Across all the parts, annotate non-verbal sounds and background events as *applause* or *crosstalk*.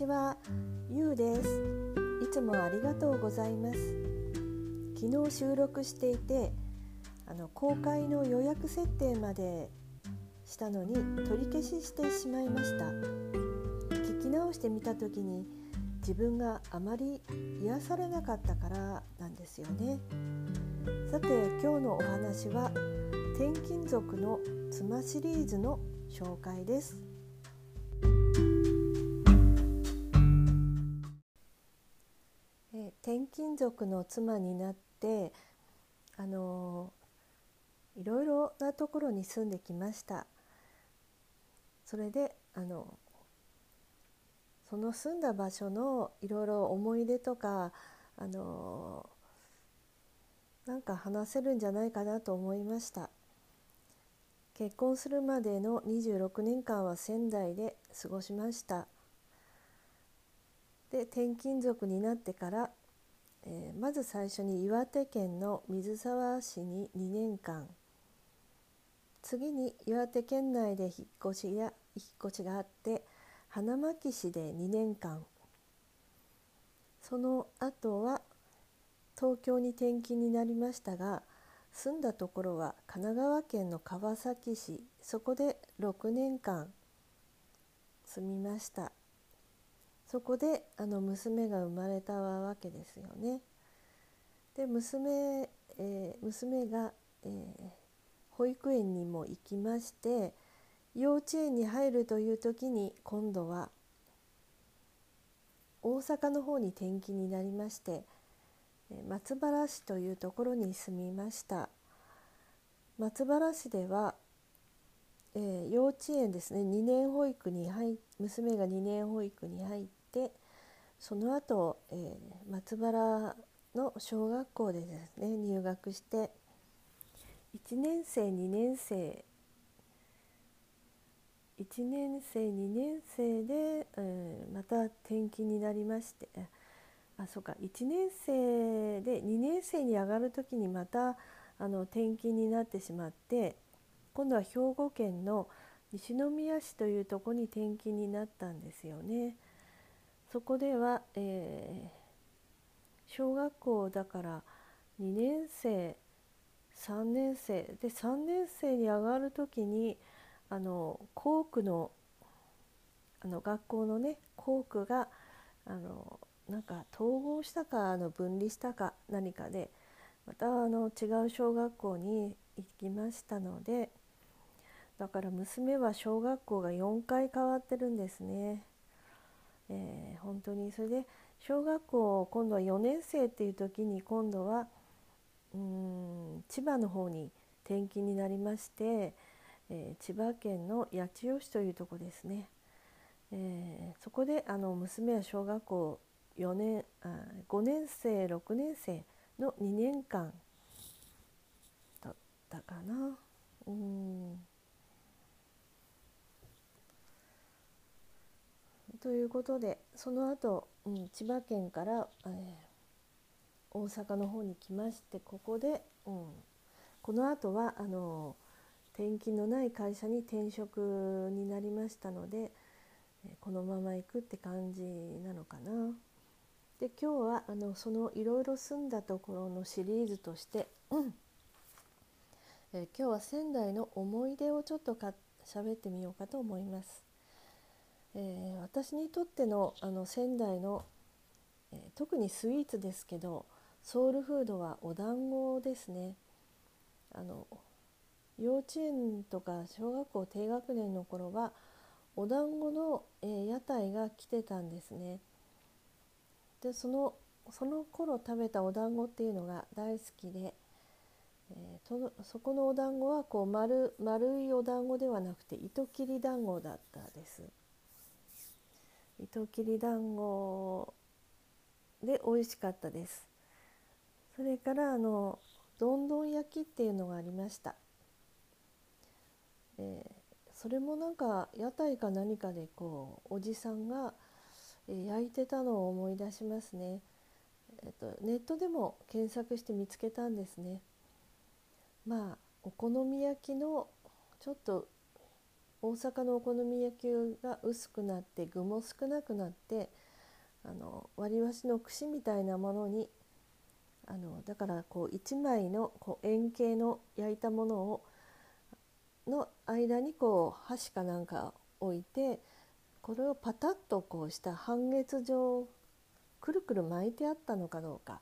ちは、ゆうです。いつもありがとうございます。昨日収録していてあの公開の予約設定までしたのに取り消ししてしまいました。聞き直してみた時に自分があまり癒されなかったからなんですよね。さて今日のお話は転勤族の妻シリーズの紹介です。転勤族の妻になってあのいろいろなところに住んできました。それであのその住んだ場所のいろいろ思い出とかあのなんか話せるんじゃないかなと思いました。結婚するまでの26年間は仙台で過ごしました。で転勤族になってからえー、まず最初に岩手県の水沢市に2年間。次に岩手県内で引っ越しや引っ越しがあって花巻市で2年間。その後は東京に転勤になりましたが住んだところは神奈川県の川崎市。そこで6年間住みました。そこであの娘が生まれたわけですよね。で娘,、えー、娘が、えー、保育園にも行きまして幼稚園に入るという時に今度は大阪の方に転勤になりまして松原市というところに住みました松原市ではえー、幼稚園ですね。2年保育に入娘が2年保育に入ってその後、えー、松原の小学校でですね入学して1年生2年生1年生2年生で、えー、また転勤になりましてあそうか。1年生で2年生に上がる時にまたあの転勤になってしまって今度は兵庫県の西宮市というとこに転勤になったんですよね。そこでは、えー、小学校だから2年生3年生で3年生に上がる時にあの校区のあの学校のね校区があのなんか統合したかあの分離したか何かでまたあの違う小学校に行きましたのでだから娘は小学校が4回変わってるんですね。えー、本当にそれで小学校今度は4年生っていう時に今度はうん千葉の方に転勤になりまして、えー、千葉県の八千代市というとこですね。えー、そこであの娘は小学校4年あ5年生6年生の2年間だったかな。うんということでその後、うん、千葉県から、えー、大阪の方に来ましてここで、うん、この後はあの転勤のない会社に転職になりましたので、えこのまま行くって感じなのかな。で今日はあのそのいろいろ住んだところのシリーズとして、うんえ今日は仙台の思い出をちょっとか喋ってみようかと思います。えー、私にとってのあの仙台の、えー、特にスイーツですけどソウルフードはお団子ですねあの幼稚園とか小学校低学年の頃はお団子の、えー、屋台が来てたんですねでそのその頃食べたお団子っていうのが大好きで、えー、とそこのお団子はこう丸丸いお団子ではなくて糸切り団子だったです。糸切り団子で美味しかったです。それからあのどんどん焼きっていうのがありました、えー、それもなんか屋台か何かでこうおじさんが、焼いてたのを思い出しますね、えーと、ネットでも検索して見つけたんですね。まあお好み焼きのちょっと大阪のお好み焼きが薄くなって具も少なくなってあの割り箸の串みたいなものにあのだからこう1枚のこう円形の焼いたものをの間にこう箸かなんか置いてこれをパタッとこうした半月状くるくる巻いてあったのかどうか。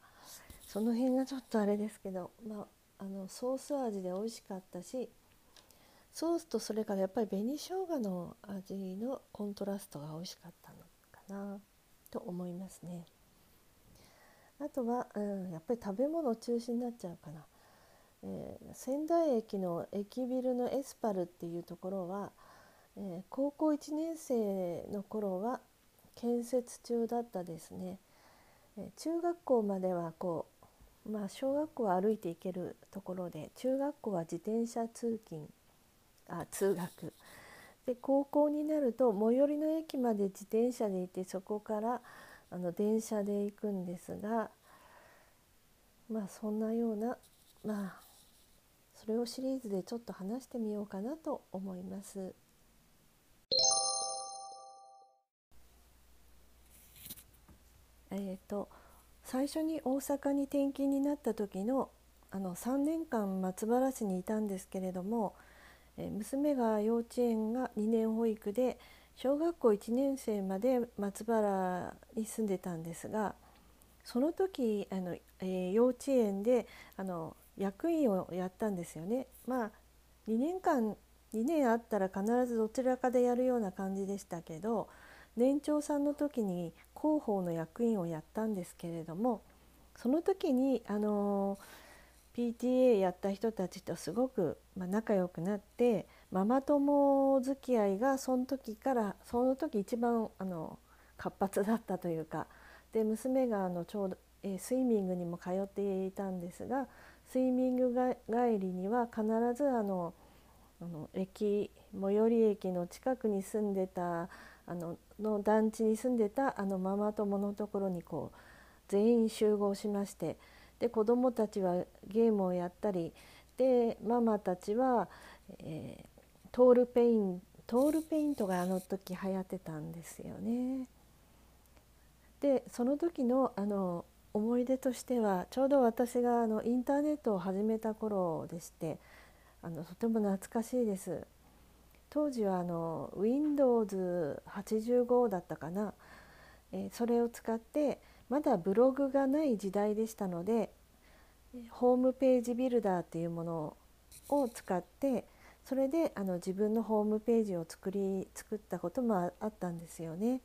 その辺がちょっとあれですけど、まあ、あのソース味で美味しかったしソースとそれからやっぱり紅生姜の味のコントラストが美味しかったのかなと思いますね。あとは、うん、やっぱり食べ物中心になっちゃうかな。えー、仙台駅の駅ビルのエスパルっていうところは、えー、高校1年生の頃は建設中だったですね、えー、中学校まではこうまあ小学校は歩いて行けるところで中学校は自転車通勤あ通学で高校になると最寄りの駅まで自転車で行ってそこからあの電車で行くんですがまあそんなようなまあそれをシリーズでちょっと話してみようかなと思います。えーと、最初に大阪に転勤になった時のあの3年間松原市にいたんですけれども、娘が幼稚園が2年保育で小学校1年生まで松原に住んでたんですがその時あの、えー、幼稚園であの役員をやったんですよね。まあ2年間2年あったら必ずどちらかでやるような感じでしたけど年長さんの時に広報の役員をやったんですけれどもその時にあの PTA やった人たちとすごく、まあ、仲良くなってママ友付き合いがその時からその時一番あの活発だったというかで娘があのちょうど、えー、スイミングにも通っていたんですがスイミングが帰りには必ずあのあの駅最寄り駅の近くに住んでたあのの団地に住んでたあのママ友のところにこう全員集合しましてで子どもたちはゲームをやったりでママたちは、えー、トールペイントールペイントがあの時流行ってたんですよね。でその時のあの思い出としてはちょうど私があのインターネットを始めた頃でしてあのとても懐かしいです当時はあの Windows85 だったかな、えー、それを使ってまだブログがない時代でしたのでホームページビルダーっていうものを使ってそれであの自分のホームページを作り作ったこともあったんですよね。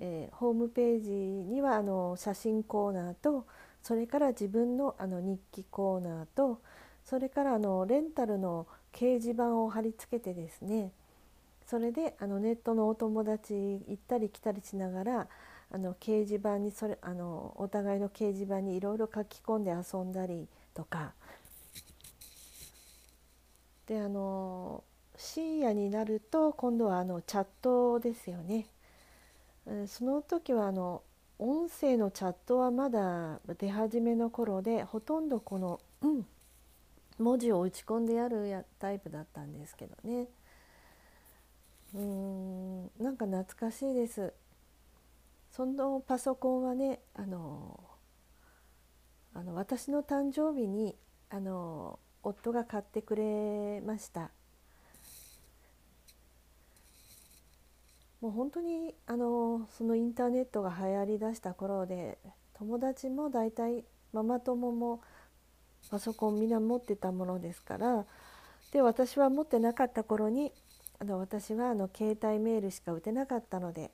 えー、ホームページにはあの写真コーナーとそれから自分のあの日記コーナーとそれからあのレンタルの掲示板を貼り付けてですねそれであのネットのお友達行ったり来たりしながらあの掲示板にそれあのお互いの掲示板にいろいろ書き込んで遊んだりとか。であの深夜になると今度はあのチャットですよね。その時はあの音声のチャットはまだ出始めの頃でほとんどこの、うん、文字を打ち込んでやるやタイプだったんですけどね。うんなんか懐かしいです。そのパソコンはねあのあの私の誕生日にあの夫が買ってくれました。もう本当にあのそのインターネットが流行りだした頃で友達も大体ママ友もパソコンみんな持ってたものですからで私は持ってなかった頃にあの私はあの携帯メールしか打てなかったので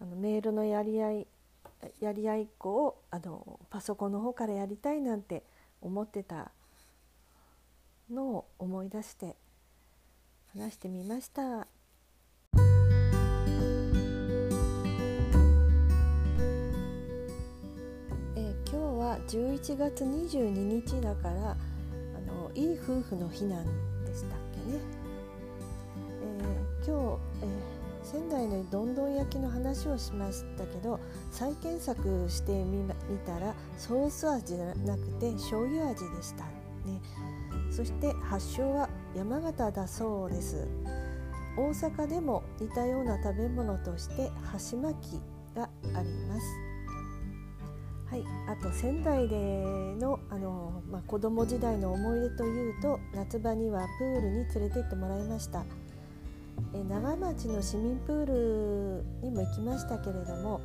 あのメールのやり合いやり合いっこをあのパソコンの方からやりたいなんて思ってたのを思い出して話してみました。今日は11月22日だからあのいい夫婦の日なんでしたっけね、えー、今日、仙台のどんどん焼きの話をしましたけど再検索してみたらソース味じゃなくて醤油味でしたね。そして発祥は山形だそうです。大阪でも似たような食べ物として箸巻きがあります。はい、あと仙台でのあの、まあ、子供時代の思い出というと夏場にはプールに連れて行ってもらいました。え長町の市民プールにも行きましたけれども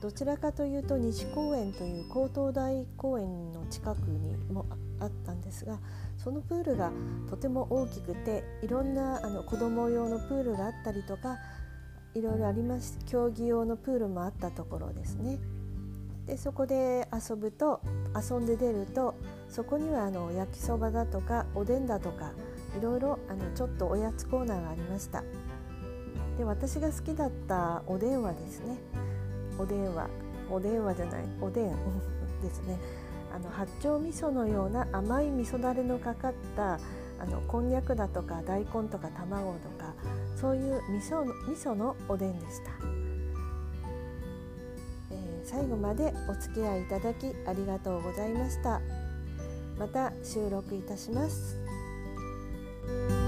どちらかというと西公園という高等大公園の近くにもあったんですがそのプールがとても大きくていろんなあの子供用のプールがあったりとかいろいろあります競技用のプールもあったところですね。でそこで遊ぶと遊んで出るとそこにはあの焼きそばだとかおでんだとかいろいろあのちょっとおやつコーナーがありました。で私が好きだったおでんはですねおでんはおでんはじゃないおでん *laughs* ですね。あの八丁味噌のような甘い味噌だれのかかったあのこんにゃくだとか大根とか卵とかそういう味噌の味噌のおでんでした。最後までお付き合いいただきありがとうございました。また収録いたします。thank you